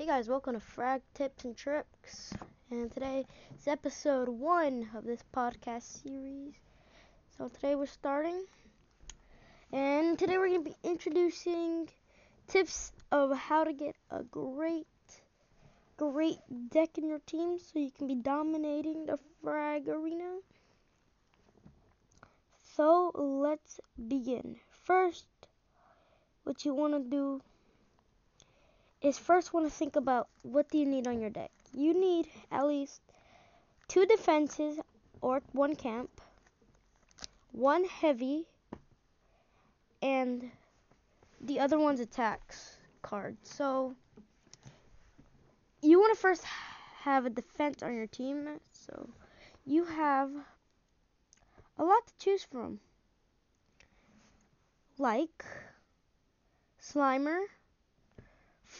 Hey guys, welcome to Frag Tips and Tricks. And today is episode one of this podcast series. So today we're starting. And today we're going to be introducing tips of how to get a great, great deck in your team so you can be dominating the Frag arena. So let's begin. First, what you want to do is first want to think about what do you need on your deck. You need at least two defenses or one camp, one heavy, and the other one's attacks card. So you want to first have a defense on your team. So you have a lot to choose from. Like Slimer,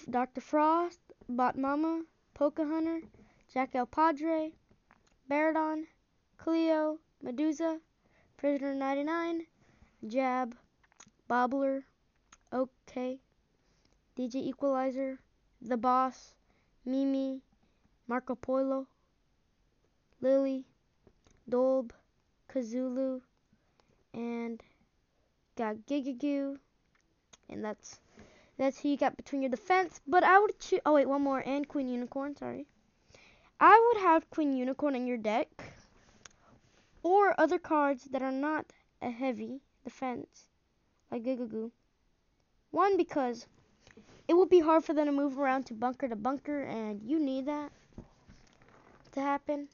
Dr. Frost, Bot Mama, Pocahunter, Jack El Padre, Baradon, Cleo, Medusa, Prisoner 99, Jab, Bobbler, OK, DJ Equalizer, The Boss, Mimi, Marco Polo, Lily, Dolb, Kazulu, and got Gigagoo, and that's that's who you got between your defense. But I would choose. Oh wait, one more and Queen Unicorn. Sorry. I would have Queen Unicorn in your deck, or other cards that are not a heavy defense, like Gigagoo. One because it will be hard for them to move around to bunker to bunker, and you need that to happen.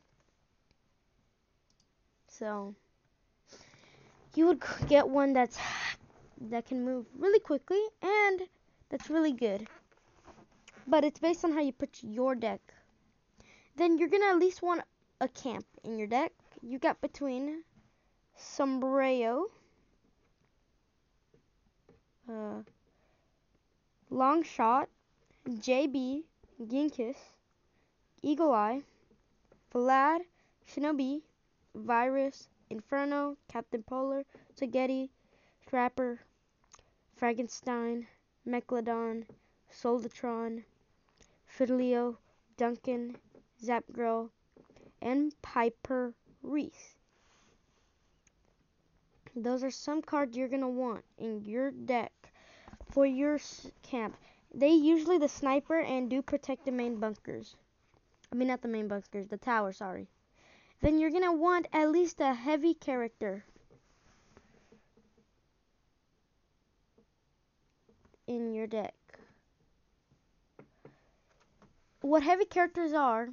So you would get one that's that can move really quickly and that's really good. But it's based on how you put your deck. Then you're gonna at least want a camp in your deck. You got between Sombrero, uh, Long Shot, JB, Ginkus, Eagle Eye, Vlad, Shinobi, Virus, Inferno, Captain Polar, Spaghetti, Trapper, Frankenstein, Megalodon, Soldatron, Fidelio, Duncan, Zapgirl, and Piper Reese. Those are some cards you're going to want in your deck for your camp. They usually the sniper and do protect the main bunkers. I mean not the main bunkers, the tower, sorry. Then you're going to want at least a heavy character. In your deck. What heavy characters are,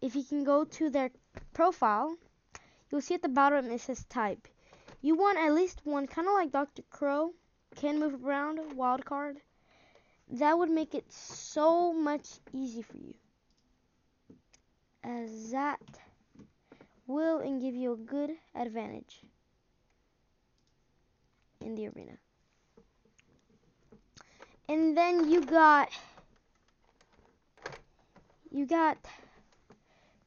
if you can go to their profile, you'll see at the bottom it says type. You want at least one, kind of like Dr. Crow, can move around, wild card. That would make it so much easy for you. As that will and give you a good advantage in the arena. And then you got you got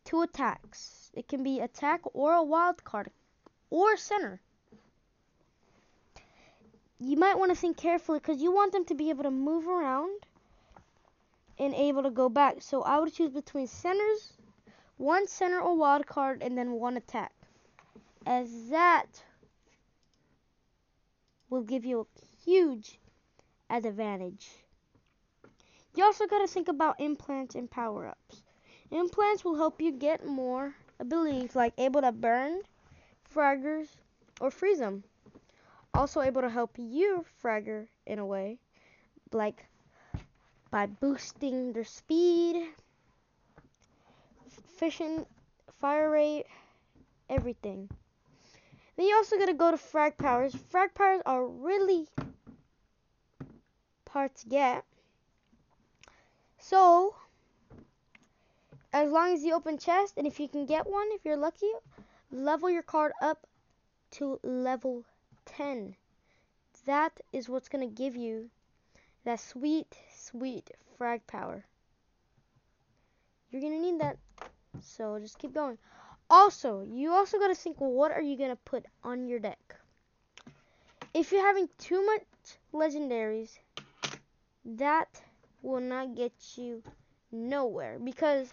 two attacks. It can be attack or a wild card or center. You might want to think carefully because you want them to be able to move around and able to go back. So I would choose between centers, one center or wild card, and then one attack. As that will give you a huge advantage. You also got to think about implants and power ups. Implants will help you get more abilities like able to burn fraggers or freeze them. Also able to help you fragger in a way like by boosting their speed, efficient fire rate, everything. Then you also got to go to frag powers. Frag powers are really hard to get. So, as long as you open chest, and if you can get one, if you're lucky, level your card up to level 10. That is what's going to give you that sweet, sweet frag power. You're going to need that. So just keep going. Also, you also got to think, what are you going to put on your deck? If you're having too much legendaries, that will not get you nowhere because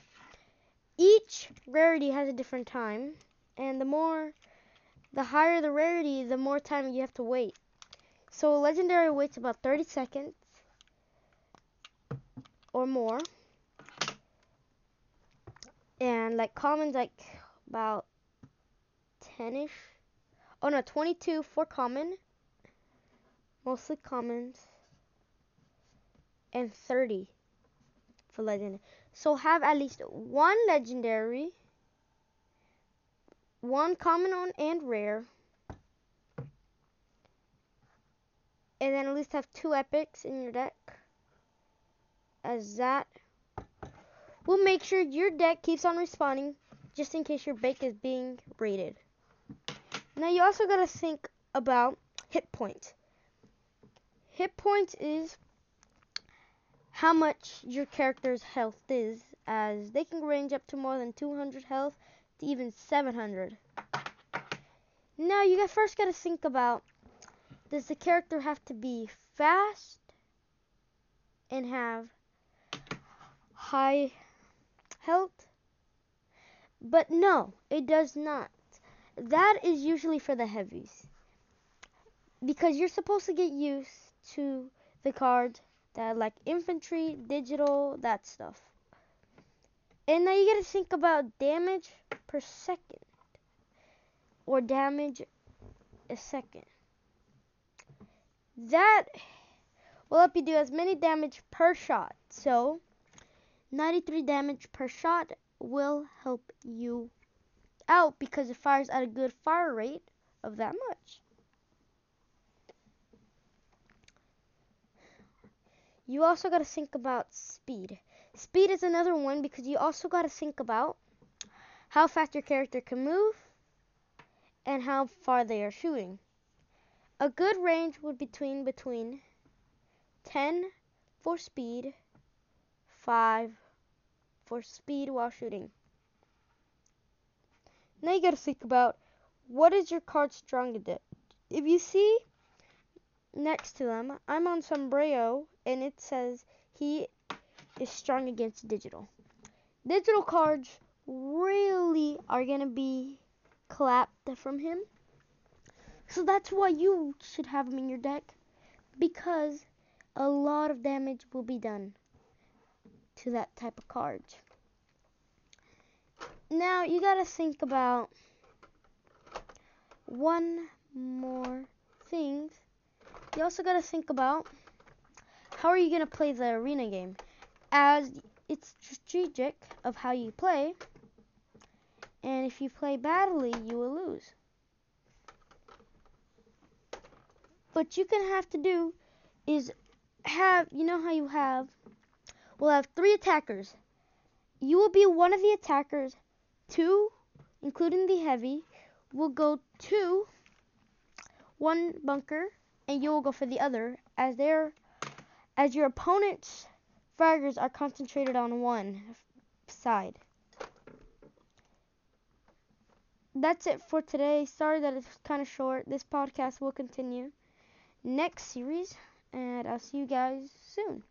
each rarity has a different time and the more the higher the rarity the more time you have to wait. So legendary waits about 30 seconds or more. And like commons like about 10ish oh no 22 for common. Mostly commons and 30 for legendary so have at least one legendary one common on and rare and then at least have two epics in your deck as that will make sure your deck keeps on respawning just in case your bake is being raided. Now you also got to think about hit points. Hit points is how much your character's health is as they can range up to more than 200 health to even 700. Now you first got to think about does the character have to be fast and have high health? But no, it does not. That is usually for the heavies. Because you're supposed to get used to the cards that like infantry, digital, that stuff. And now you gotta think about damage per second. Or damage a second. That will help you do as many damage per shot. So 93 damage per shot will help you out because it fires at a good fire rate of that much. You also got to think about speed. Speed is another one because you also got to think about how fast your character can move and how far they are shooting. A good range would be between between 10 for speed, 5 for speed while shooting. Now you gotta think about what is your card strong at. If you see next to them, I'm on Sombrero and it says he is strong against digital. Digital cards really are gonna be clapped from him. So that's why you should have him in your deck because a lot of damage will be done to that type of card. Now you gotta think about one more thing. You also gotta think about how are you gonna play the arena game, as it's strategic of how you play, and if you play badly, you will lose. What you can have to do is have you know how you have we'll have three attackers. You will be one of the attackers. Two, including the heavy, will go to one bunker, and you will go for the other, as their as your opponent's fraggers are concentrated on one side. That's it for today. Sorry that it's kind of short. This podcast will continue next series, and I'll see you guys soon.